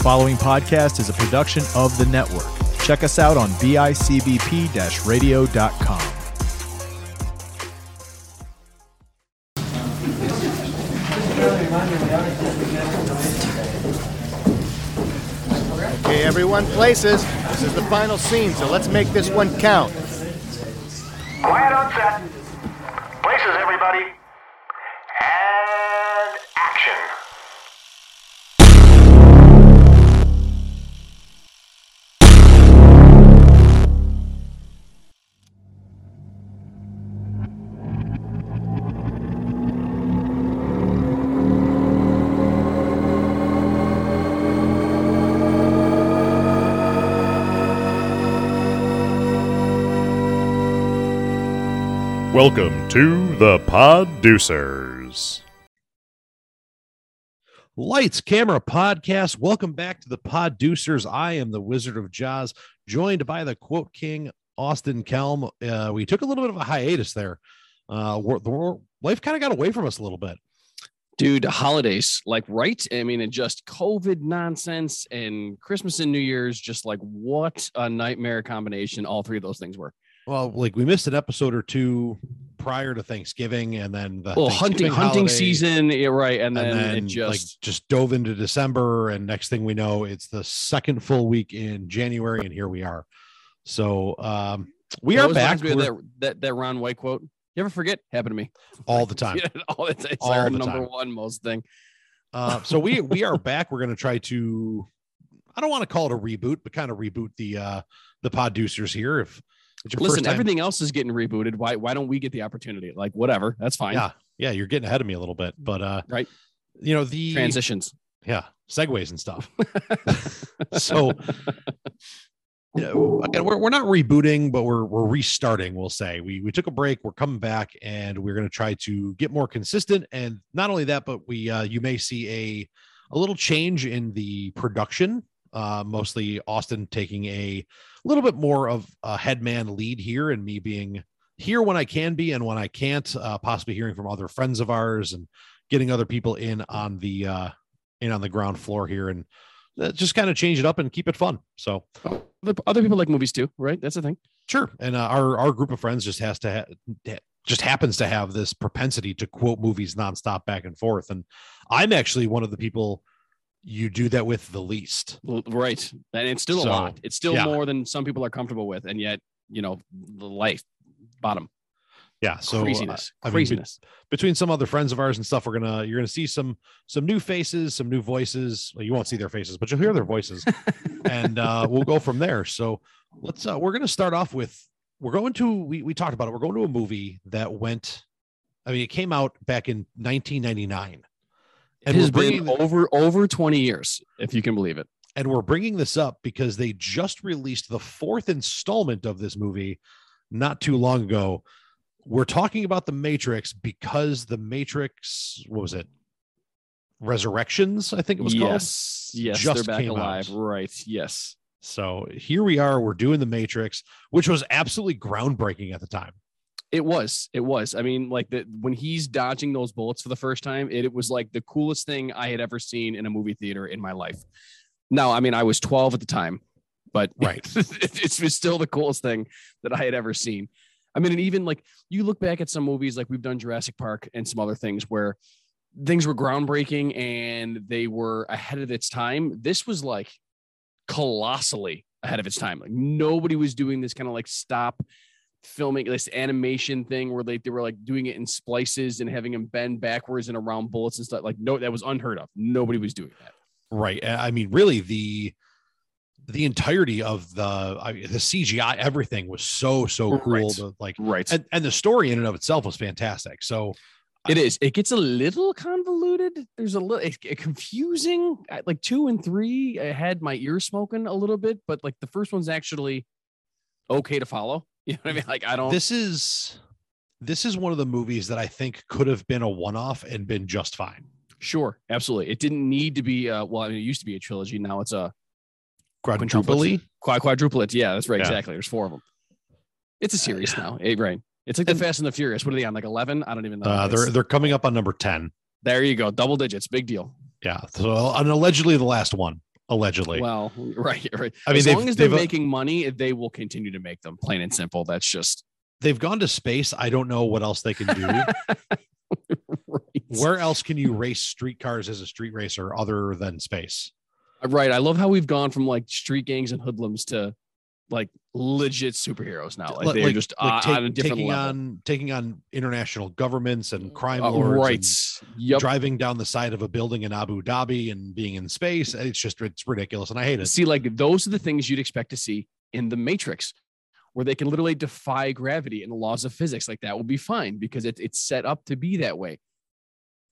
following podcast is a production of the network. Check us out on bicbp radio.com. Okay, everyone, places. This is the final scene, so let's make this one count. Welcome to the PODucers. Lights, camera, podcast. Welcome back to the PODucers. I am the Wizard of Jaws, joined by the quote king, Austin Kelm. Uh, we took a little bit of a hiatus there. Uh, we're, the life kind of got away from us a little bit. dude holidays like right i mean and just covid nonsense and christmas and new year's just like what a nightmare combination all three of those things were Well, like we missed an episode or two prior to Thanksgiving, and then the well hunting hunting holiday, season yeah, right and and then, then it just like just dove into December, and next thing we know, it's the second full week in January, and here we are. So um, we are back reminds me of We're- that, that that ron white quote you ever forget happened to me all the time. All it's, it's All our the number time. one most thing Uh, so we we are back. We're going to try to. I don't want to call it a reboot, but kind of reboot the uh the PODucers here. If listen everything else is getting rebooted why why don't we get the opportunity like whatever that's fine yeah, yeah, you're getting ahead of me a little bit, but uh, Right. You know the transitions yeah, segues and stuff. so you know, again, we're, we're not rebooting, but we're we're restarting. We'll say we we took a break. We're coming back, and we're going to try to get more consistent. And not only that, but we uh, you may see a a little change in the production. Uh, mostly Austin taking a little bit more of a headman lead here, and me being here when I can be and when I can't. Uh, possibly hearing from other friends of ours and getting other people in on the uh, in on the ground floor here, and uh, just kind of change it up and keep it fun. So other, other people like movies too right that's the thing Sure. And uh, our our group of friends just has to ha- just happens to have this propensity to quote movies nonstop back and forth. And I'm actually one of the people you do that with the least. Right. And it's still So, a lot. It's still yeah. more than some people are comfortable with. And yet, you know, the life bottom Yeah. So uh, craziness. I mean, craziness. between some other friends of ours and stuff, we're gonna you're gonna see some some new faces, some new voices. Well, you won't see their faces, but you'll hear their voices, and uh, we'll go from there. So let's uh, we're gonna start off with we're going to we we talked about it. We're going to a movie that went. I mean, it came out back in 1999. It has been bringing- over over 20 years, if you can believe it. and we're bringing this up because they just released the fourth installment of this movie not too long ago. We're talking about the Matrix because the Matrix, what was it? Resurrections, I think it was called. yes. Yes. just they're back came alive. out. Right. Yes. So here we are. We're doing the Matrix, which was absolutely groundbreaking at the time. It was. It was. I mean, like the when he's dodging those bullets for the first time, it, it was like the coolest thing I had ever seen in a movie theater in my life. Now, I mean, I was 12 at the time, but Right. it, it was still the coolest thing that I had ever seen. I mean, and even like you look back at some movies, like we've done Jurassic Park and some other things where things were groundbreaking and they were ahead of its time. This was like colossally ahead of its time. Like nobody was doing this kind of like stop filming this animation thing where they, they were like doing it in splices and having them bend backwards and around bullets and stuff. Like, no, that was unheard of. Nobody was doing that. Right. I I mean, really, the the entirety of the I mean, the CGI, everything was so so cool. Right. to, like, Right. and, and the story in and of itself was fantastic. So It is. It gets a little convoluted. There's a little it's confusing. Like two and three, I had my ears smoking a little bit, but like the first one's actually okay to follow. You know what I mean? Like I don't. this is this is one of the movies that I think could have been a one off and been just fine. sure, absolutely. It didn't need to be. Uh, well, I mean, it used to be a trilogy. Now it's a Quadruply. quad quadruplet. Yeah, that's right. Yeah. Exactly. There's four of them. It's a series now. Eh, right. It's like the And- Fast and the Furious. What are they on? Like eleven? I don't even know. Uh, they're they're coming up on number ten. there you go. Double digits. Big deal. Yeah. So and allegedly the last one. Allegedly. Well, right, right. I mean, as long as they're uh, making money, they will continue to make them. Plain and simple. That's just they've gone to space. I don't know what else they can do. right. Where else can you race streetcars as a street racer other than space? Right. I love how we've gone from like street gangs and hoodlums to like legit superheroes now. Like, they're just uh, take- on a different taking level. on taking on international governments and crime Uh, lords, right. and Yep. driving down the side of a building in Abu Dhabi and being in space. It's just it's ridiculous, and I hate it. See, like those are the things you'd expect to see in the Matrix, where they can literally defy gravity and the laws of physics. Like that will be fine because it, it's set up to be that way.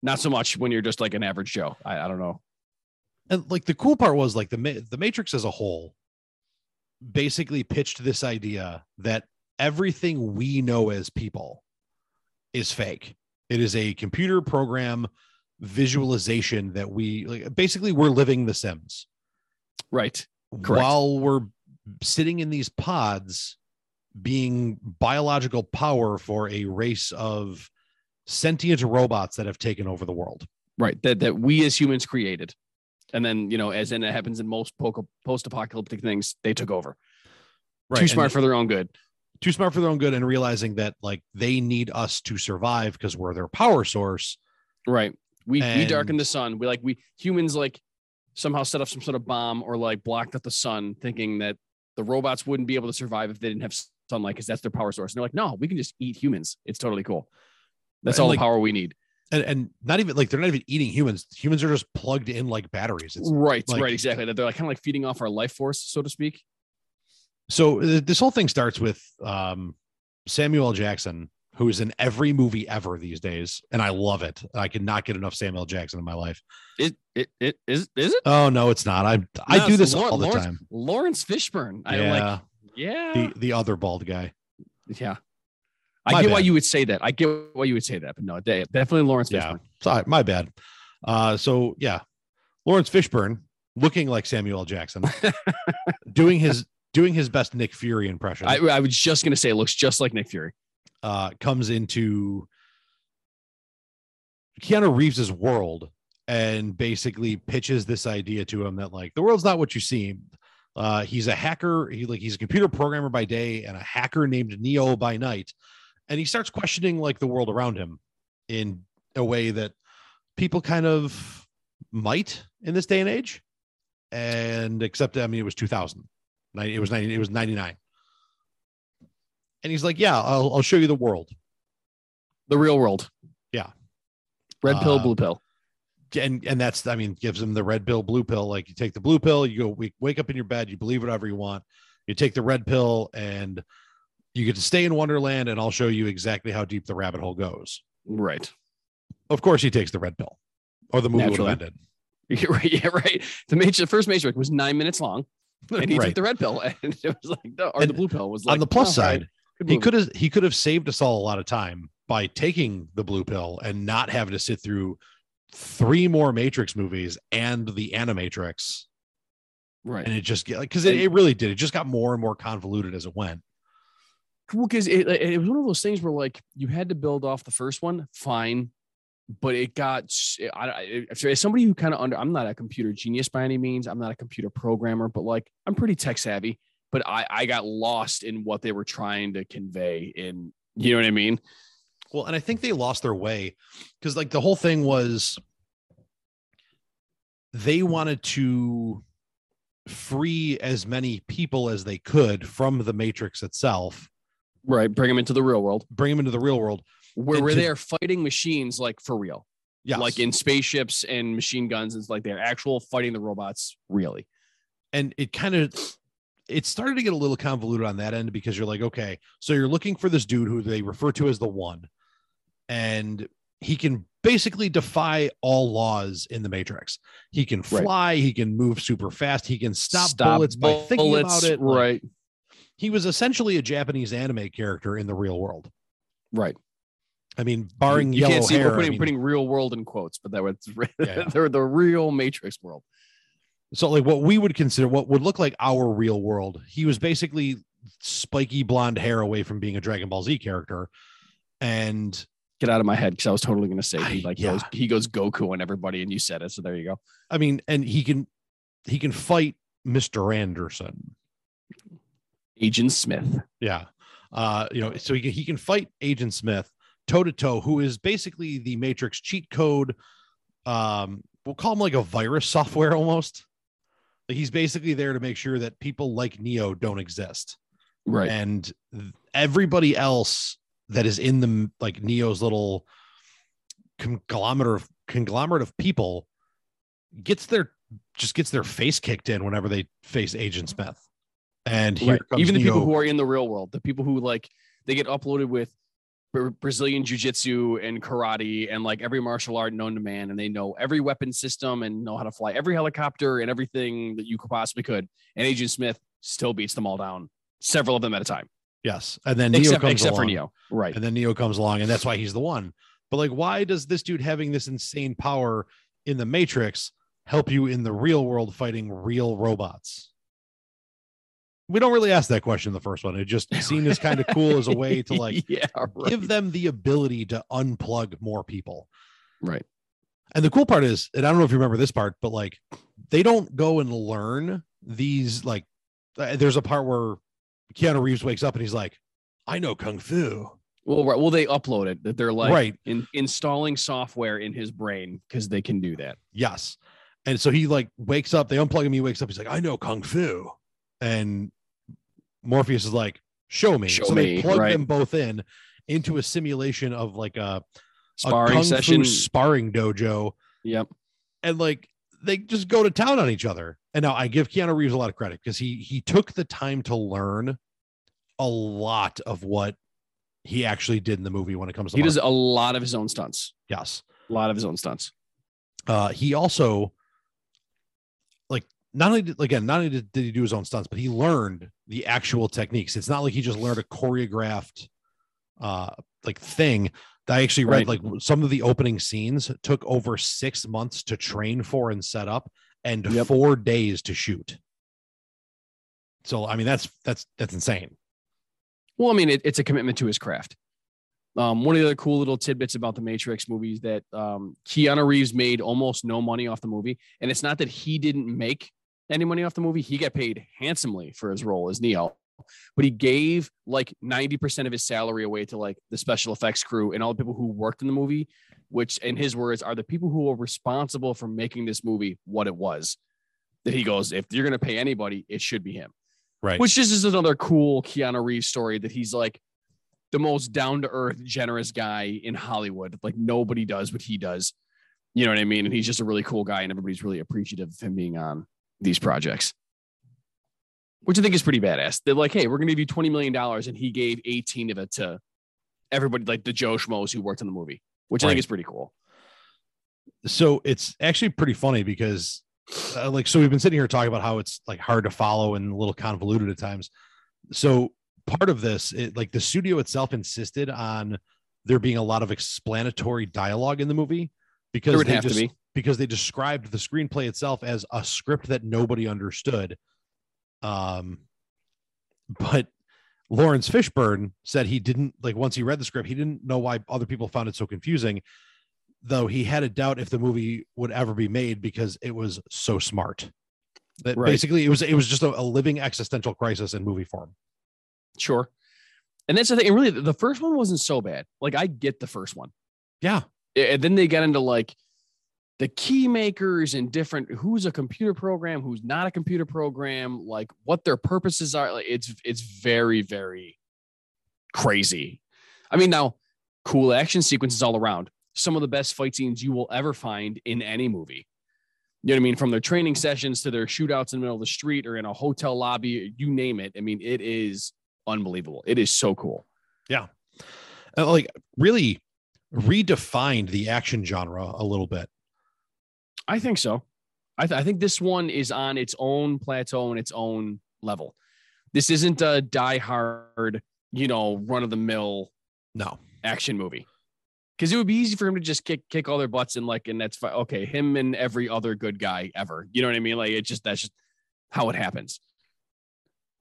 Not so much when you're just like an average Joe. I, I don't know. And like the cool part was like the the Matrix as a whole basically pitched this idea that everything we know as people is fake. It is a computer program visualization that we like basically we're living the Sims. Right. Correct. while we're sitting in these pods being biological power for a race of sentient robots that have taken over the world. Right. That that we as humans created. And then, you know, as in it happens in most post apocalyptic things, they took over. Too and smart for their own good. too smart for their own good and realizing that like they need us to survive because we're their power source. Right. We we darken the sun. We like we humans like somehow set up some sort of bomb or like blocked out the sun, thinking that the robots wouldn't be able to survive if they didn't have sunlight because that's their power source. And they're like, no, we can just eat humans. It's totally cool. That's Right, all like- the power we need. And, and not even like they're not even eating humans. Humans are just plugged in like batteries. It's right, like- right, exactly. That they're like kind of like feeding off our life force, so to speak. so uh, this whole thing starts with um, Samuel Jackson, who is in every movie ever these days, and I love it. I cannot get enough Samuel Jackson in my life. It it it is is it? Oh no, it's not. I I do this Laurence- all the time. Laurence Fishburne. I yeah, like yeah. the the other bald guy. yeah. My I get why you would say that. I get why you would say that, but no, definitely Laurence Yeah, Fishburne. sorry, my bad. Uh, so yeah, Laurence Fishburne looking like Samuel L. Jackson, doing his doing his best Nick Fury impression. I, I was just gonna say it looks just like Nick Fury. uh, comes into Keanu Reeves's world and basically pitches this idea to him that like the world's not what you see. Uh, he's a hacker. He like he's a computer programmer by day and a hacker named Neo by night, and he starts questioning like the world around him in a way that people kind of might in this day and age. And except I mean it was 2000, it was 90, it was 99. And he's like, "Yeah, I'll, I'll show you the world." The real world. Yeah. Red pill, Uh, blue pill. and and that's I mean gives him the red pill, blue pill. Like you take the blue pill, you go wake, wake up in your bed, you believe whatever you want. You take the red pill, and you get to stay in Wonderland, and I'll show you exactly how deep the rabbit hole goes. Right. Of course, he takes the red pill, or the movie would have ended. Right. Yeah, right. The Matrix, the first Matrix was nine minutes long, and he Right. took the red pill, and it was like, no, or And the blue pill was like On the plus oh, side, good he could have he could have saved us all a lot of time by taking the blue pill and not having to sit through three more Matrix movies and the Animatrix, right. and it just get like because it, it really did. It just got more and more convoluted as it went. Well, because it, it was one of those things where like you had to build off the first one, fine, but it got I, I, as somebody who kind of under. I'm not a computer genius by any means. I'm not a computer programmer, but like I'm pretty tech savvy. But I I got lost in what they were trying to convey. In you know what I mean? Well, and I think they lost their way because like the whole thing was they wanted to free as many people as they could from the matrix itself, Right. Bring them into the real world bring them into the real world. where, where to- they are fighting machines like for real. Yeah. like in spaceships and machine guns. It's like they're actual fighting the robots, really. and it kind of it started to get a little convoluted on that end because you're like, okay, so you're looking for this dude who they refer to as the one, and he can basically defy all laws in the Matrix. He can Right. fly, he can move super fast, he can stop, bullets by thinking about it. like, Right, he was essentially a Japanese anime character in the real world. right. I mean, barring you yellow can't see hair. we're I putting mean- putting real world in quotes, but that was Yeah. they're the real Matrix world. so like what we would consider what would look like our real world he was basically spiky blonde hair away from being a dragon ball z character and Get out of my head because I was totally going to say he like yeah. goes he goes Goku on everybody, and you said it, so there you go. i mean and he can he can fight Mr. Anderson. Agent Smith. Yeah. Uh, you know, so he can, he can fight Agent Smith toe to toe, who is basically the Matrix cheat code. Um, we'll call him like a virus software almost. Like he's basically there to make sure that people like Neo don't exist. Right. And everybody else that is in the like Neo's little conglomerate of conglomerate of people gets their just gets their face kicked in whenever they face Agent Smith. And here Right. comes Even the people who are in the real world, the people who like they get uploaded with Brazilian jiu-jitsu and karate and like every martial art known to man, and they know every weapon system and know how to fly every helicopter and everything that you could possibly could. And Agent Smith still beats them all down, several of them at a time, yes, and then Neo except comes except for. Neo. Right. and then Neo comes along, and that's why he's the one. But like, why does this dude having this insane power in the Matrix help you in the real world fighting real robots? We don't really ask that question in the first one. It just seemed as kind of cool as a way to like yeah, right. give them the ability to unplug more people. right. And the cool part is, and I don't know if you remember this part, but like they don't go and learn these. Like, uh, there's a part where Keanu Reeves wakes up and he's like, "I know kung fu." Well, right. Well, they upload it that they're like Right. in, installing software in his brain because they can do that. Yes. And so he like wakes up, they unplug him, he wakes up, he's like, I know Kung Fu. And Morpheus is like, Show me. Show so they plug right. them both in into a simulation of like a, a Sparring Kung session. Fu sparring dojo. Yep. And like they just go to town on each other. And now I give Keanu Reeves a lot of credit because he he took the time to learn a lot of what he actually did in the movie when it comes to He does a lot of his own stunts. yes. A lot of his own stunts. uh he also not only did, again not only did, did he do his own stunts but he learned the actual techniques it's not like he just learned a choreographed uh like thing that i actually read Right. like some of the opening scenes took over six months to train for and set up and Yep. four days to shoot so i mean that's that's that's insane Well, I mean, it, it's a commitment to his craft. Um, one of the other cool little tidbits about the Matrix movies that um, Keanu Reeves made almost no money off the movie, and it's not that he didn't make any money off the movie; he got paid handsomely for his role as Neo, but he gave like ninety percent of his salary away to like the special effects crew and all the people who worked in the movie, which, in his words, are the people who are responsible for making this movie what it was. That he goes, if you're going to pay anybody, it should be him right which is just another cool Keanu Reeves story that he's like the most down to earth, generous guy in Hollywood. Like nobody does what he does. You know what I mean? And he's just a really cool guy, and everybody's really appreciative of him being on these projects, which I think is pretty badass. They're like, hey, we're going to give you $20 million, and he gave 18 of it to everybody, like the Joe Schmoes who worked on the movie, which I think is pretty cool. so it's actually pretty funny because uh, like so we've been sitting here talking about how it's like hard to follow and a little convoluted at times so part of this it, like the studio itself insisted on there being a lot of explanatory dialogue in the movie because There would they have to be. Because they described the screenplay itself as a script that nobody understood um but Laurence Fishburne said he didn't like once he read the script he didn't know why other people found it so confusing though he had a doubt if the movie would ever be made because it was so smart that Right. basically it was it was just a, a living existential crisis in movie form Sure. And that's the thing. And really, the first one wasn't so bad. Like, I get the first one. yeah and then they get into like the key makers and different who's a computer program who's not a computer program like what their purposes are like it's it's very very crazy. I mean now cool action sequences all around. Some of the best fight scenes you will ever find in any movie. You know what i mean? From their training sessions to their shootouts in the middle of the street or in a hotel lobby you name it. I mean it is unbelievable. It is so cool. Uh, like really redefined the action genre a little bit I think so. I, th- I think this one is on its own plateau and its own level. This isn't a die hard, you know, run of the mill no action movie. Because it would be easy for him to just kick kick all their butts and like, and that's fine. Okay, him and every other good guy ever. You know what I mean? Like it just that's just how it happens.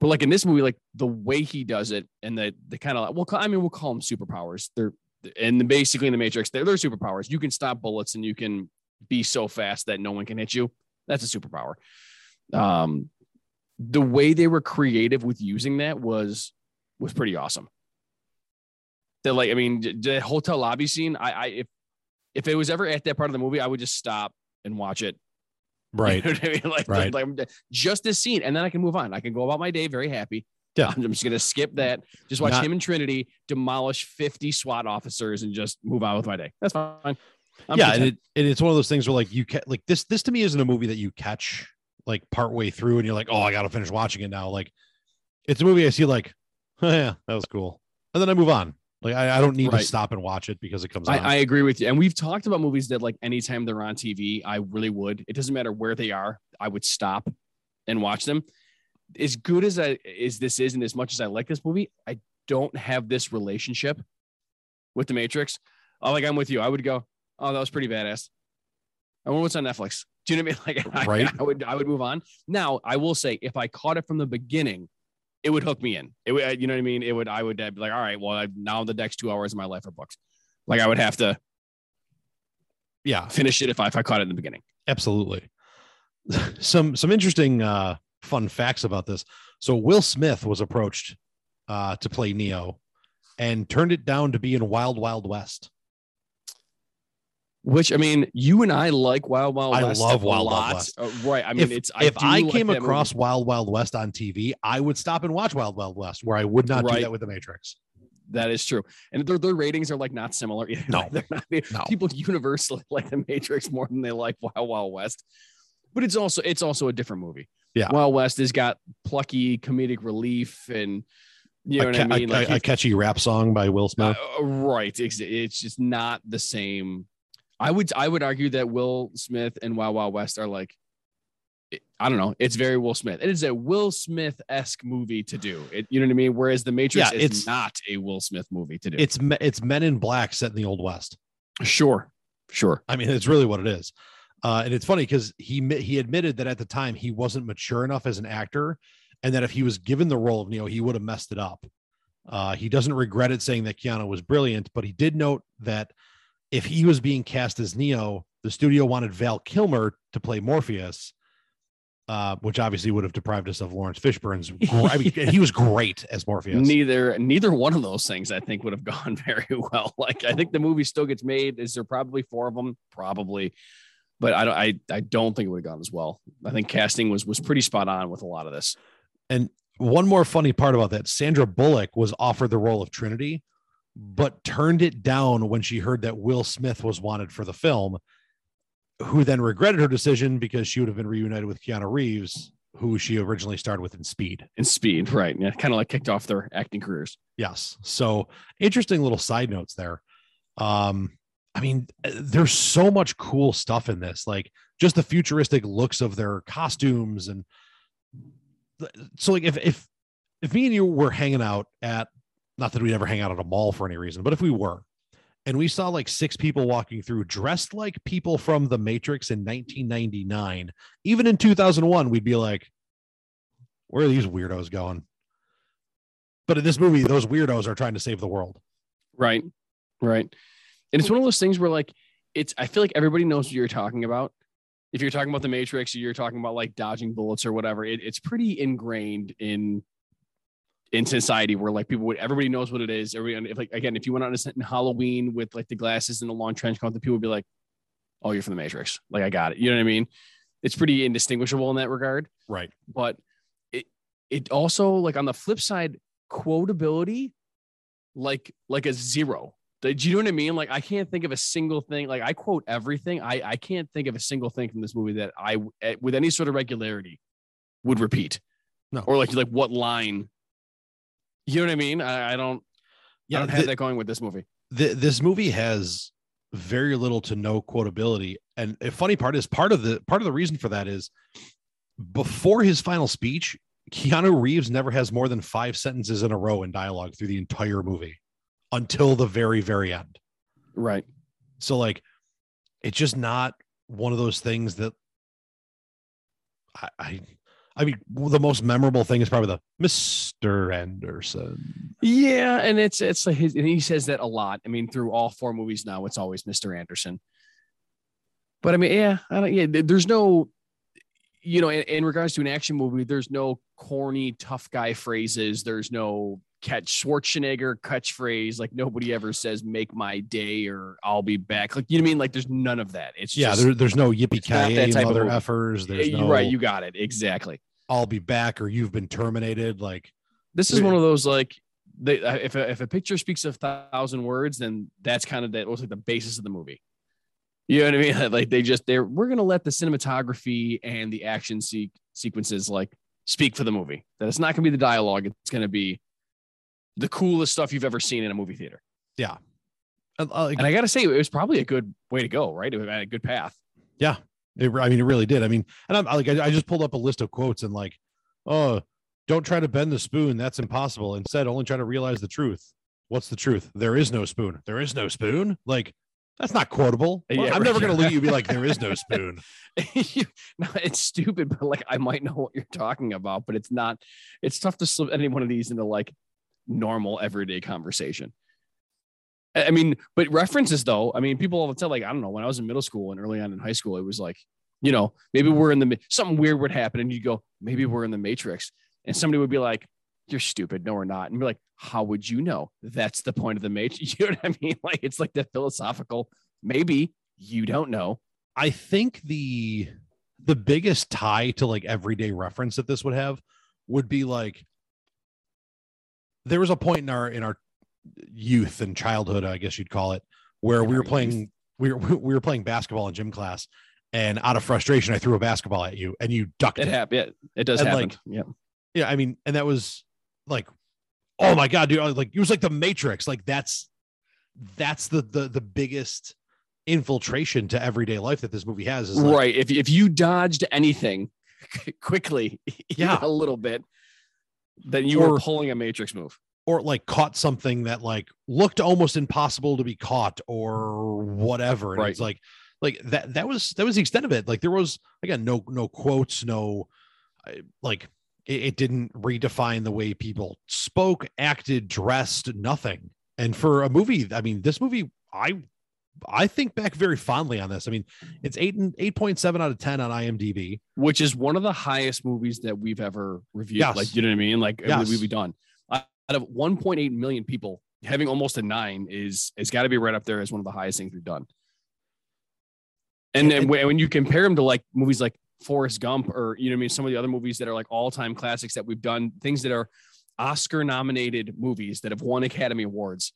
But like in this movie, like the way he does it, and the the kind of like, well, I mean, we'll call them superpowers. They're and basically in the Matrix, they're, they're superpowers. You can stop bullets and you can be so fast that no one can hit you. That's a superpower. Um, the way they were creative with using that was was pretty awesome. That like, I mean, the- hotel lobby scene. I, I if if it was ever at that part of the movie, I would just stop and watch it. Right. You know I mean? Like, Right. like just this scene, and then I can move on. I can go about my day very happy. Yeah. I'm just gonna skip that. Just watch Not- him and Trinity demolish 50 SWAT officers and just move on with my day. That's fine. I'm yeah, and, it, and it's one of those things where like you ca- like this this to me isn't a movie that you catch like part way through and you're like, oh, I gotta finish watching it now. Like it's a movie I see like, oh, yeah, that was cool, and then I move on. Like I, I don't need Right. to stop and watch it because it comes I, on. I agree with you. And we've talked about movies that like anytime they're on TV, I really would. It doesn't matter where they are, I would stop and watch them. As good as I as this is, and as much as I like this movie, I don't have this relationship with the Matrix. Oh, like I'm with you. I would go, oh, that was pretty badass. I wonder what's on Netflix. Do you know what I mean? Like, Right. I, would, I would move on. Now, I will say, if I caught it from the beginning, it would hook me in. It would, you know what I mean? It would, I would be like, all right, well, I, now the next two hours of my life are booked. Like, I would have to yeah, finish it if I, if I caught it in the beginning. absolutely. some some interesting uh fun facts about this. So Will Smith was approached uh to play Neo and turned it down to be in Wild Wild West. Which I mean, you and I like Wild Wild I West. love a Wild Wild. West. Uh, right. I mean, if it's if do I like came across movie. Wild Wild West on TV, I would stop and watch Wild Wild West, where I would not do that with the Matrix. that is true, and their their ratings are like not similar. either. No. they're not. they- No. People universally like the Matrix more than they like Wild Wild West, but it's also it's also a different movie. Yeah. Wild West has got plucky comedic relief and you know a, what I mean. Like a, a catchy rap song by Will Smith. Uh, right. It's, it's just not the same. I would I would argue that Will Smith and Wild Wild West are like, I don't know. It's very Will Smith. It is a Will Smith esque movie to do. It, you know what I mean? Whereas the Matrix Yeah, is it's- not a Will Smith movie to do. it's it's Men in Black set in the Old West. sure, sure. I mean, it's really what it is. Uh, and it's funny because he he admitted that at the time he wasn't mature enough as an actor, and that if he was given the role of Neo, he would have messed it up. Uh, he doesn't regret it, saying that Keanu was brilliant, but he did note that if he was being cast as Neo, the studio wanted Val Kilmer to play Morpheus, uh, which obviously would have deprived us of Laurence Fishburne's. gr- I mean, he was great as Morpheus. Neither neither one of those things I think would have gone very well. Like I think the movie still gets made. Is there probably four of them? Probably, but I don't. I, I don't think it would have gone as well. I think casting was was pretty spot on with a lot of this. And one more funny part about that Sandra Bullock was offered the role of Trinity, but turned it down when she heard that Will Smith was wanted for the film, who then regretted her decision because she would have been reunited with Keanu Reeves, who she originally starred with in Speed. in speed, right? Yeah, kind of like kicked off their acting careers. Yes. So interesting little side notes there. Um, I mean, there's so much cool stuff in this, like just the futuristic looks of their costumes and so like if if if me and you were hanging out at not that we'd ever hang out at a mall for any reason, but if we were and we saw like six people walking through dressed like people from the Matrix in 1999, even in 2001, we'd be like, where are these weirdos going? But in this movie, those weirdos are trying to save the world. Right. Right. And it's one of those things where like it's I feel like everybody knows what you're talking about. If you're talking about the Matrix, you're talking about like dodging bullets or whatever, it, it's pretty ingrained in in society where like people would everybody knows what it is. Everybody if like again, if you went on a set in Halloween with like the glasses and the long trench coat, the people would be like, Oh, you're from the Matrix. Like I got it. You know what I mean? It's pretty indistinguishable in that regard. Right. but it it also like on the flip side quotability like like a zero do you know what i mean like i can't think of a single thing like i quote everything i i can't think of a single thing from this movie that i eh, with any sort of regularity would repeat No. or like like what line you know what i mean? I, I don't Yeah, i don't have th- that going with this movie. th- this movie has very little to no quotability. And a funny part is part of the part of the reason for that is before his final speech keanu reeves never has more than five sentences in a row in dialogue through the entire movie until the very very end. Right. So like it's just not one of those things that i i, I mean the most memorable thing is probably the mr anderson Yeah, and it's it's like his, and he says that a lot. I mean, through all four movies now, it's always Mr. Anderson. But I mean, yeah, I don't. Yeah, there's no. you know, in, in regards to an action movie, there's no corny tough guy phrases. There's no catch Schwarzenegger catchphrase. Like nobody ever says "Make my day" or "I'll be back." Like you know what I mean? Like there's none of that. It's yeah, just, there, there's no yippee ki of mother effers. There's no right. You got it exactly. I'll be back or you've been terminated. Like This is one of those like they if a, if a picture speaks a thousand words, then that's kind of that was like the basis of the movie. You know what I mean? Like they just they're we're gonna let the cinematography and the action se- sequences like speak for the movie. That it's not gonna be the dialogue. It's gonna be the coolest stuff you've ever seen in a movie theater. Yeah, uh, like, And I gotta say, it was probably a good way to go. Right? It was a good path. It, I mean, it really did. I mean, and I'm like, I, I just pulled up a list of quotes and like, oh, don't try to bend the spoon. That's impossible. Instead, only try to realize the truth. What's the truth? There is no spoon. There is no spoon. Like, that's not quotable. Yeah, I'm right. never going to look at you be like, there is no spoon. no, it's stupid, but like I might know what you're talking about, but it's not. It's tough to slip any one of these into like normal everyday conversation. I mean, but references though. I mean, people all the time. Like I don't know. When I was in middle school and early on in high school, it was like, you know, maybe we're in the something weird would happen, and you go, maybe we're in the Matrix, and somebody would be like, "You're stupid. No, we're not." And be like, "How would you know? That's the point of the Matrix." You know what I mean? Like it's like the philosophical. Maybe you don't know. I think the the biggest tie to like everyday reference that this would have would be like there was a point in our in our youth and childhood, I guess you'd call it, where we were playing we were we were playing basketball in gym class, and out of frustration, I threw a basketball at you, and you ducked It it. happened. Yeah, it does And, happen. like, yeah. Yeah, I mean, and that was like, oh my god, dude! Like it was like the Matrix. Like that's that's the the the biggest infiltration to everyday life that this movie has. Is like, right. If if you dodged anything quickly, Yeah. a little bit, then you were pulling a Matrix move. Or like caught something that like looked almost impossible to be caught or whatever and Right. it's like like that that was that was the extent of it like there was again no no quotes no like it, it didn't redefine the way people spoke acted dressed nothing and for a movie i mean this movie i i think back very fondly on this i mean it's eight and 8.7 out of 10 on imdb Which is one of the highest movies that we've ever reviewed. Yes. Like, you know what I mean? Like, Yes. we've done. Out of 1.8 million people, having almost a nine is it's got to be right up there as one of the highest things we've done. And then when you compare them to like movies like Forrest Gump or you know what I mean, some of the other movies that are like all time classics that we've done, things that are Oscar nominated movies that have won Academy Awards.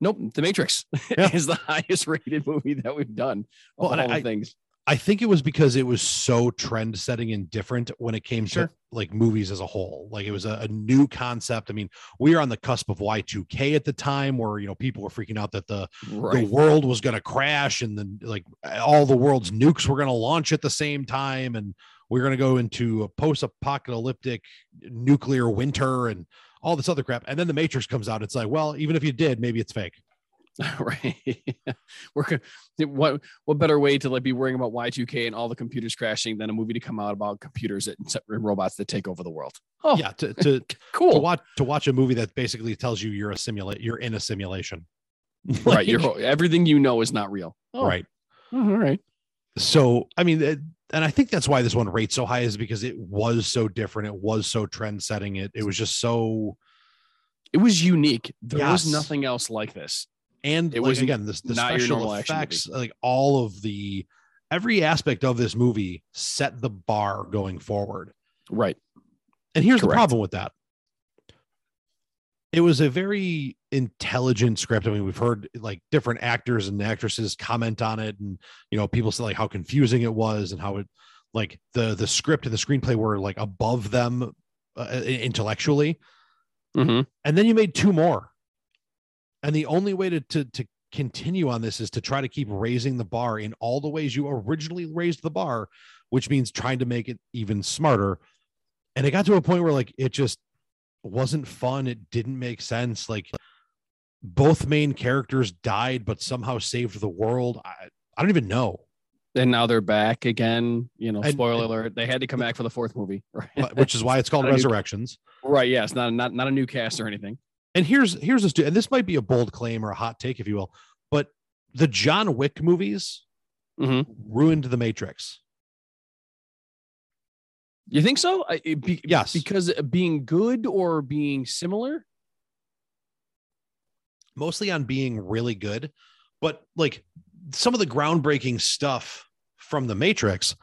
Nope, The Matrix Yeah. is the highest rated movie that we've done. Of Well, all I- things. I think it was because it was so trend setting and different when it came Sure. to like movies as a whole. Like it was a, a new concept. I mean, we were on the cusp of Y2K at the time where, you know, people were freaking out that the, Right. the world was going to crash and then like all the world's nukes were going to launch at the same time. And we're going to go into a post apocalyptic nuclear winter and all this other crap. And then the Matrix comes out. It's like, well, even if you did, maybe it's fake. right. We're what what better way to like be worrying about Y2K and all the computers crashing than a movie to come out about computers that, and robots that take over the world. Oh, Yeah. To, to, to cool. watch, to watch a movie that basically tells you you're a simulate, you're in a simulation. right. You're everything you know is not real. Oh, right. oh, all right. so i mean and i think that's why this one rates so high is because it was so different it was so trend setting it it was just so It was unique. There was nothing else like this. And It like, was again this the not special effects like all of the every aspect of this movie set the bar going forward Right. and here's the problem with that it was a very intelligent script. I mean, we've heard like different actors and actresses comment on it, and you know, people say like how confusing it was and how it like the the script and the screenplay were like above them uh, intellectually. Mhm. And then you made two more, and the only way to to to continue on this is to try to keep raising the bar in all the ways you originally raised the bar, which means trying to make it even smarter. And it got to a point where like it just wasn't fun. It didn't make sense. Like both main characters died, but somehow saved the world. I, I don't even know. And now they're back again. You know, spoiler and- alert. They had to come back for the fourth movie. Right. which is why it's called Resurrections. right. Yes. Not not not a new cast or anything. And here's here's this, and this might be a bold claim or a hot take, if you will, but the John Wick movies Mhm. ruined the Matrix. You think so? I- be, Yes. Because being good or being similar? mostly on being really good, but like some of the groundbreaking stuff from the Matrix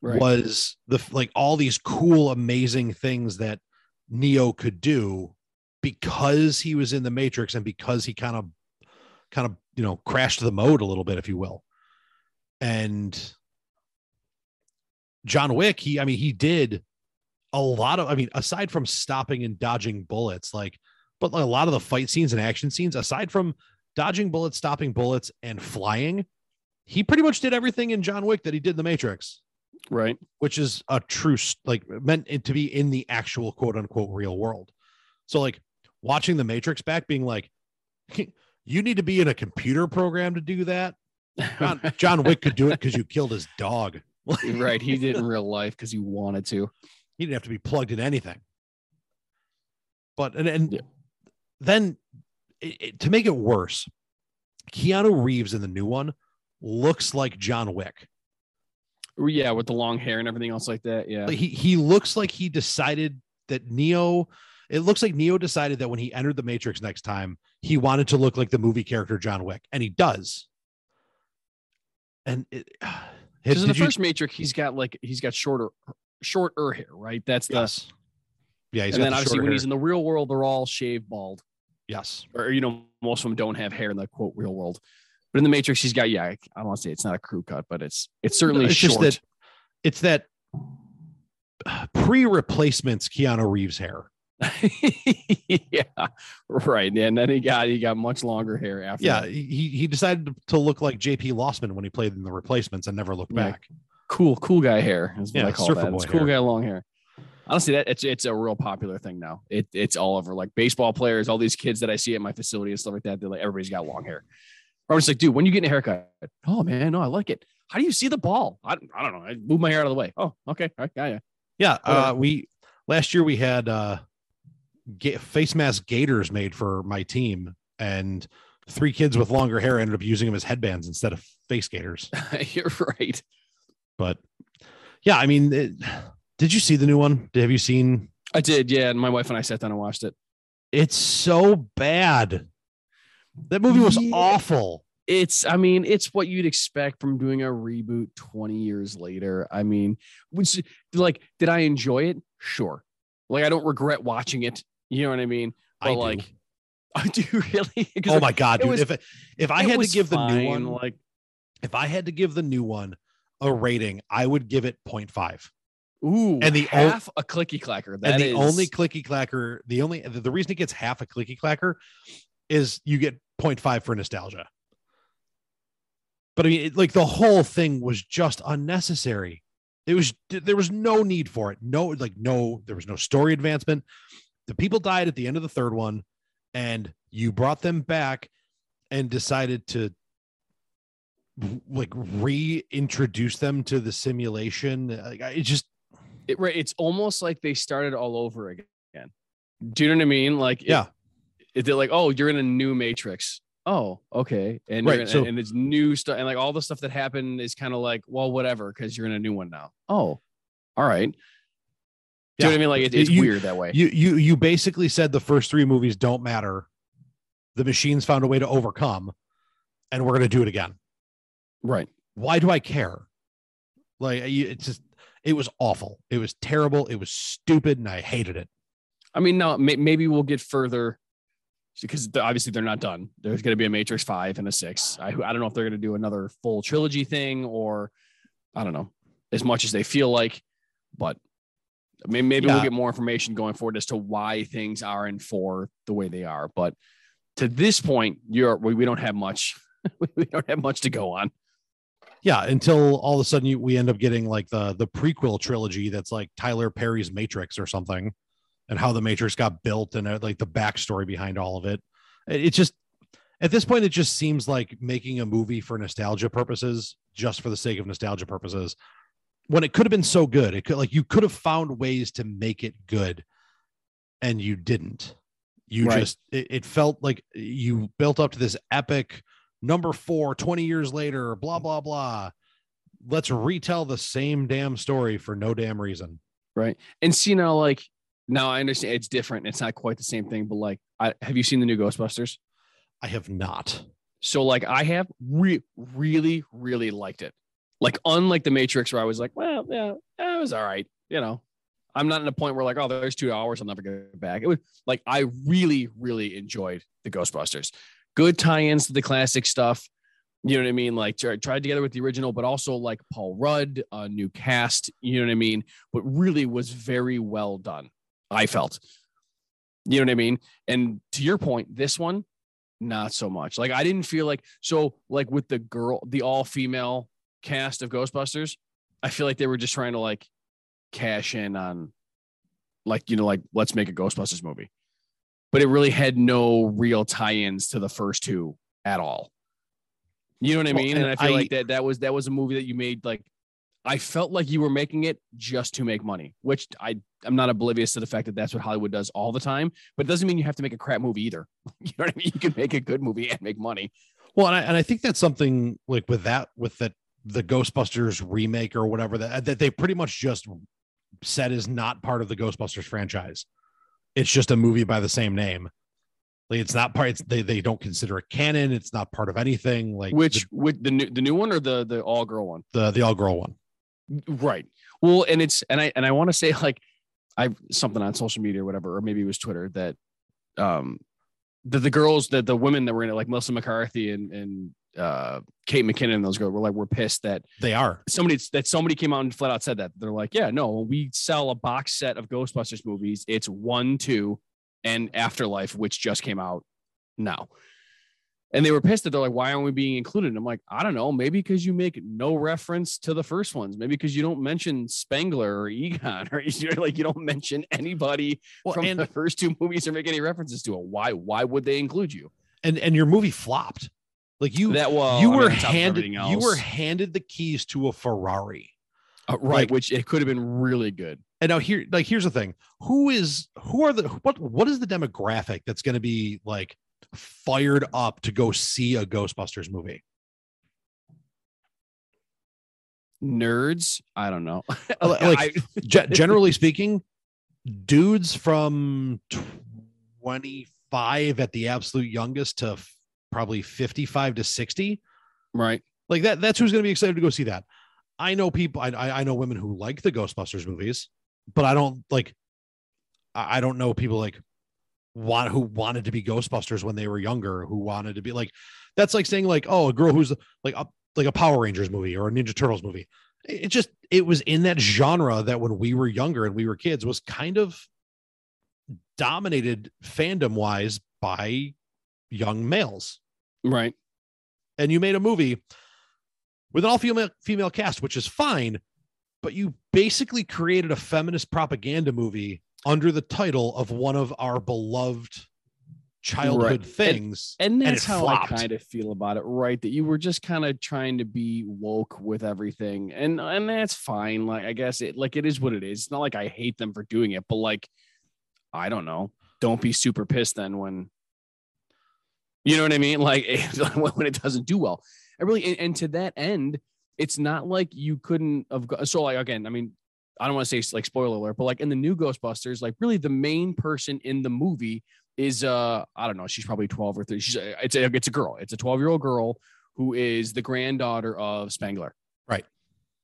Right. was the like all these cool, amazing things that Neo could do because he was in the Matrix and because he kind of kind of you know crashed the mode a little bit, if you will. And John Wick, he I mean, he did a lot of I mean, aside from stopping and dodging bullets, like but a lot of the fight scenes and action scenes, aside from dodging bullets, stopping bullets, and flying, he pretty much did everything in John Wick that he did in the Matrix Right. which is a true like meant to be in the actual quote unquote real world. So like watching the Matrix back, being like, you need to be in a computer program to do that. John, John Wick could do it because you killed his dog. right. He did in real life because he wanted to. He didn't have to be plugged in anything. But and, and Yeah. then it, it- to make it worse, Keanu Reeves in the new one looks like John Wick. Yeah, with the long hair and everything else like that. Yeah. Like he he looks like he decided that Neo. It looks like Neo decided that when he entered the Matrix next time, he wanted to look like the movie character John Wick, and he does. And it, Because in the did you- first Matrix, he's got like he's got shorter shorter hair, right? That's the yes, yeah, he's and then the obviously when he's in the real world, they're all shaved bald. yes, Or you know, most of them don't have hair in the quote real world. But in the Matrix, he's got yeah, I don't want to say it's not a crew cut, but it's it's certainly it's short. just that it's that uh, pre replacements Keanu Reeves hair. yeah, right. And then he got he got much longer hair after. Yeah, that. he he decided to look like J.P. Lossman when he played in the replacements and never looked Yeah. back. cool, cool guy hair is what Yeah, I call surfer that. boy It's cool hair. guy long hair. Honestly, that it's it's a real popular thing now. It it's all over. Like baseball players, all these kids that I see at my facility and stuff like that. They're like everybody's got long hair. I was like, dude, when you getting a haircut? Oh man, no, I like it. How do you see the ball? I, I don't know. I move my hair out of the way. Oh, okay, all right, got ya. Yeah, uh, we last year we had uh, face mask gaiters made for my team, and three kids with longer hair ended up using them as headbands instead of face gaiters. You're right. But yeah, I mean, it, did you see the new one? Have you seen? I did, yeah. And my wife and I sat down and watched it. It's so bad. That movie was Yeah. awful. It's, I mean, it's what you'd expect from doing a reboot 20 years later. I mean, which like, did I enjoy it? Sure. Like, I don't regret watching it. You know what I mean? But I do. like, I do really. Oh my god, dude! was- if if I had to give the new one, like, if I had to give the new one a rating, I would give it 0.5. ooh, And the half a clicky clacker. That and the is- only clicky clacker, the only the, the reason it gets half a clicky clacker is you get 0.5 for nostalgia. But I mean, it, like the whole thing was just unnecessary. It was there was no need for it. No, like no, there was no story advancement. The people died at the end of the third one, and you brought them back and decided to like reintroduce them to the simulation. Like, it just it, right, it's almost like they started all over again. Do you know what I mean? Like, Yeah. it, they're like, oh, you're in a new Matrix. Oh, okay, and Right, in- so- and it's new stuff, and like all the stuff that happened is kind of like, well, whatever, because you're in a new one now. Oh, all right. Do you know what I mean? Like, it, it's You- weird that way. you you you basically said the first three movies don't matter. The machines found a way to overcome, and we're going to do it again. right. Why do I care? Like it's just it was awful. It was terrible. It was stupid, and I hated it. I mean, no, may, maybe we'll get further because obviously they're not done. There's going to be a Matrix Five and a Six. I, I don't know if they're going to do another full trilogy thing or I don't know as much as they feel like, but maybe, maybe Yeah. we'll get more information going forward as to why things are in four the way they are. But to this point, you're we, we don't have much. we don't have much to go on. Yeah, until all of a sudden you, we end up getting like the the prequel trilogy that's like Tyler Perry's Matrix or something, and how the Matrix got built and uh, like the backstory behind all of it. It, it just at this point it just seems like making a movie for nostalgia purposes, just for the sake of nostalgia purposes, when it could have been so good. It could like you could have found ways to make it good, and you didn't. You Right. just it, it felt like you built up to this epic number four 20 years later blah blah blah let's retell the same damn story for no damn reason right? And see now, like now I understand it's different. It's not quite the same thing, but like, I have you seen the new Ghostbusters? I have not. So like, I have re- really, really liked it. Like, unlike the Matrix, where I was like, well, yeah, eh, it was all right. You know, I'm not in a point where like, oh, there's two hours, I'll never get back. It was like I really, really enjoyed the Ghostbusters. Good tie-ins to the classic stuff. You know what I mean? Like tried together with the original, but also like Paul Rudd, a new cast. You know what I mean? But really was very well done. I felt. You know what I mean? And to your point, this one, not so much. Like I didn't feel like so like with the girl, the all female cast of Ghostbusters, I feel like they were just trying to like cash in on like, you know, like let's make a Ghostbusters movie. But it really had no real tie-ins to the first two at all. You know what I Well, mean? and and I feel I- like that that was that was a movie that you made like I felt like you were making it just to make money, which I I'm not oblivious to the fact that that's what Hollywood does all the time. But it doesn't mean you have to make a crap movie either. You know what I mean? You can make a good movie and make money. Well, and I, and I think that's something like with that, with that, the Ghostbusters remake or whatever that, that they pretty much just said is not part of the Ghostbusters franchise. It's just a movie by the same name. Like it's not part, it's, they, they don't consider it canon. It's not part of anything like Which with the new the new one or the the all girl one? the, the, the all girl one. Right. Well, and it's and I and I want to say like I something on social media or whatever, or maybe it was Twitter that um the the girls that the women that were in it, like Melissa McCarthy and and uh Kate McKinnon and those girls were like we're pissed that They are. somebody that somebody came out and flat out said that they're like, yeah, no, we sell a box set of Ghostbusters movies, it's one, two, and Afterlife, which just came out now. And they were pissed that they're like, why aren't we being included? And I'm like, I don't know, maybe because you make no reference to the first ones, maybe because you don't mention Spengler or Egon, or you're like you don't mention anybody Well, from and, the first two movies or make any references to it. Why? Why would they include you? and, and your movie flopped. Like you, That well, you I were of handed, you were handed the keys to a Ferrari. Uh, right, like- which it could have been really good. and now here like here's the thing. Who is who are the what what is the demographic that's going to be like fired up to go see a ghostbusters movie? Nerds? I don't know. Like- generally speaking dudes from 25 at the absolute youngest to probably 55 to 60 right. Like that that's who's going to be excited to go see that. I know people I, I know women who like the ghostbusters movies but i don't like i don't know people like want who wanted to be ghostbusters when they were younger who wanted to be like that's like saying like oh a girl who's like a like a power rangers movie or a ninja turtles movie. It just it was in that genre that when we were younger and we were kids was kind of dominated fandom wise by young males right and you made a movie with an all female female cast, which is fine, but you basically created a feminist propaganda movie under the title of one of our beloved childhood Right. Things. and that's it how flopped. i kind of feel about it right that you were just kind of trying to be woke with everything and and that's fine like i guess it like it is what it is it's not like i hate them for doing it but like i don't know don't be super pissed then when you know what i mean like when it doesn't do well i really and, and to that end it's not like you couldn't have go- so like again i mean i don't want to say like spoiler alert but like in the new ghostbusters like really the main person in the movie is uh I don't know, she's probably 12 or 13. She's a, it's a it's a girl. It's a 12-year-old girl who is the granddaughter of Spengler. Right.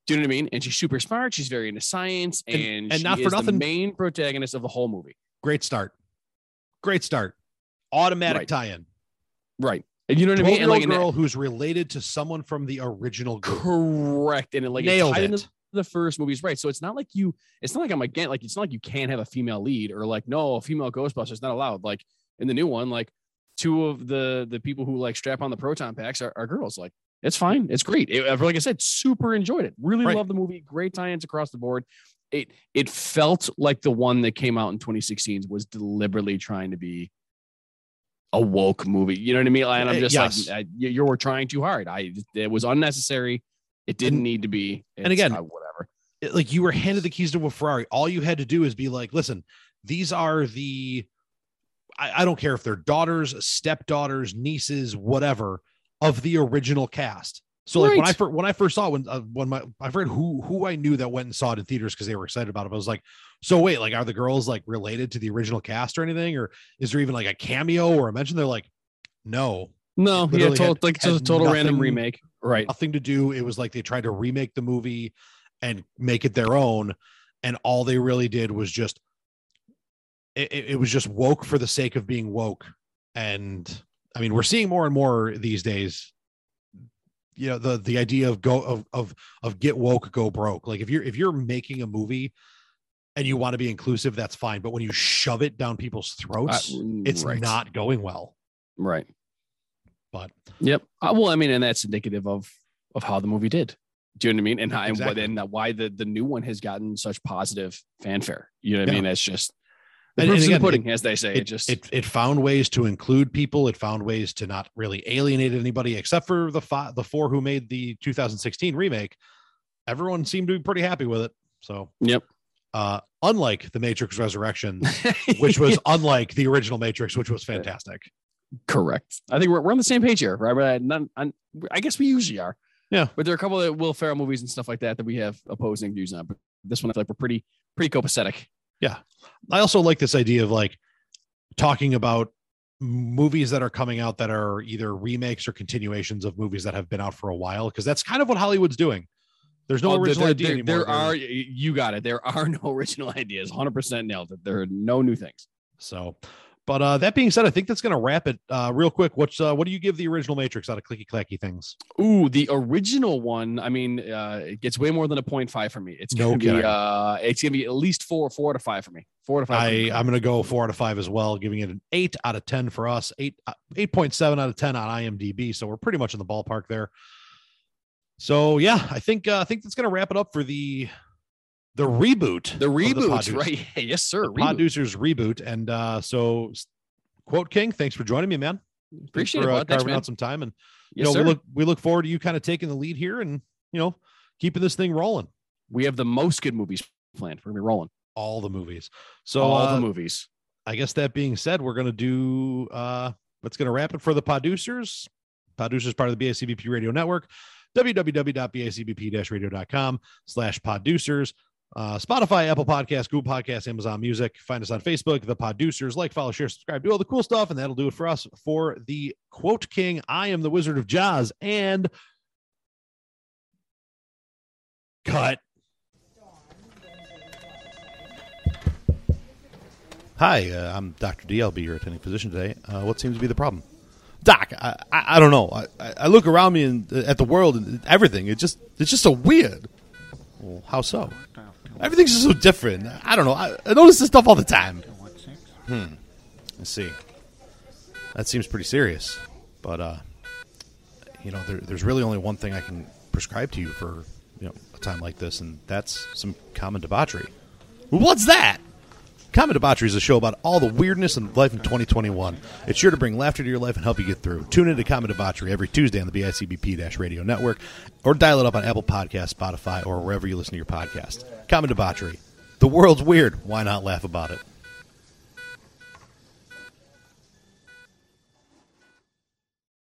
Do you know what I mean? And she's super smart, she's very into science and And- and not for is the nothing- main protagonist of the whole movie. Great start. Great start. Automatic Right. tie-in. Right. And you know what I mean? And like that- girl who's related to someone from the original group. correct. And it like Nailed it. the first movies. Right. So it's not like you it's not like i'm again like it's not like you can't have a female lead or like no a female ghostbusters not allowed. Like in the new one like two of the the people who like strap on the proton packs are, are girls. Like it's fine. It's great. It, uh, like i said super enjoyed it. Really Right. loved the movie. Great tie-ins across the board. It it felt like the one that came out in 2016 was deliberately trying to be a woke movie you know what i mean and i'm Uh, just yes. like I, you, were trying too hard i it was unnecessary it didn't need to be. and again, uh, whatever. it- like you were handed the keys to a Ferrari. All you had to do is be like, listen, these are the I, I don't care if they're daughters, stepdaughters, nieces, whatever of the original cast. So like when I first when I first saw it, when uh, when my I forget who who I knew that went and saw it in theaters because they were excited about it. I was like, so wait, like are the girls like related to the original cast or anything, or is there even like a cameo or a mention? They're like, no, No, yeah, total, had- like just a total random remake. Right. nothing to do. It was like they tried to remake the movie and make it their own, and all they really did was just it it was just woke for the sake of being woke. And I mean, we're seeing more and more these days. You know, the the idea of go of of of get woke, go broke. Like if you're if you're making a movie and you want to be inclusive, that's fine. But when you shove it down people's throats, Uh, it's right. not going well. right. But Yep. Uh, well, I mean, and that's indicative of of how the movie did. Do you know what I mean? And how Exactly. and, what, and why the the new one has gotten such positive fanfare. You know what Yeah. I mean? That's just the And- and proof's in the again, pudding, as they say. It, it just it it found ways to include people. It found ways to not really alienate anybody, except for the five, the four who made the 2016 remake. Everyone seemed to be pretty happy with it. So, Yep. Uh, unlike the Matrix Resurrections, which was unlike the original Matrix, which was fantastic. correct. I think we're, we're on the same page here, right? I I guess we usually are. Yeah. But there are a couple of Will Ferrell movies and stuff like that that we have opposing views on. But this one, I feel like we're pretty pretty copacetic. I also like this idea of like talking about movies that are coming out that are either remakes or continuations of movies that have been out for a while, because that's kind of what Hollywood's doing. There's no Oh, original there, idea there, anymore. there are you got it. There are no original ideas. 100 percent nailed it. There are no new things. So, but uh, that being said, I think that's going to wrap it uh, real quick. What's uh, what do you give the original Matrix out of clicky clacky things? Ooh, the original one. I mean, uh, it gets way more than a 0.5 for me. It's No gonna be kidding. uh, it's gonna be at least four, four to five for me. Four to five. I I'm going to go four out of five as well, giving it an eight out of ten for us. Eight uh, eight point seven out of ten on IMDb. So we're pretty much in the ballpark there. So yeah, I think uh, I think that's going to wrap it up for the the reboot. the reboot, Podduce- right? yes, sir. The Reboot. PODucers reboot, and uh, so quote King, thanks for joining me, man. Thanks Appreciate for, it. uh. Thanks, carving out some time and you Yes, know, sir. we look we look forward to you kind of taking the lead here and you know keeping this thing rolling. we have the most good movies planned. We're gonna be rolling. All the movies. So All uh, the movies. I guess that being said, we're gonna do uh that's gonna wrap it for the PODucers. PODucers part of the BACBP radio network. www.bacbp-radio.com slash PODucers. Uh, Spotify, Apple Podcasts, Google Podcasts, Amazon Music. Find us on Facebook, the PODucers. Like, follow, share, subscribe, do all the cool stuff, and that'll do it for us. For the quote king, I am the Wizard of Jaws, and cut. Hi, uh, I'm Dr. D. I'll be your attending physician today. Uh, what seems to be the problem? Doc, I, I, I don't know. I, I- I look around me and uh, at the world and everything. It just it's just so weird. Well, how so? Everything's just so different. I don't know. I, I notice this stuff all the time. Hmm. Let's see. That seems pretty serious. But uh, you know, there, there's really only one thing I can prescribe to you for you know a time like this, and that's some common debauchery. What's that? Common Debauchery is a show about all the weirdness in life in 2021. It's sure to bring laughter to your life and help you get through. Tune into Common Debauchery every Tuesday on the BICBP Radio Network or dial it up on Apple Podcasts, Spotify, or wherever you listen to your podcast. Common Debauchery. The world's weird. Why not laugh about it?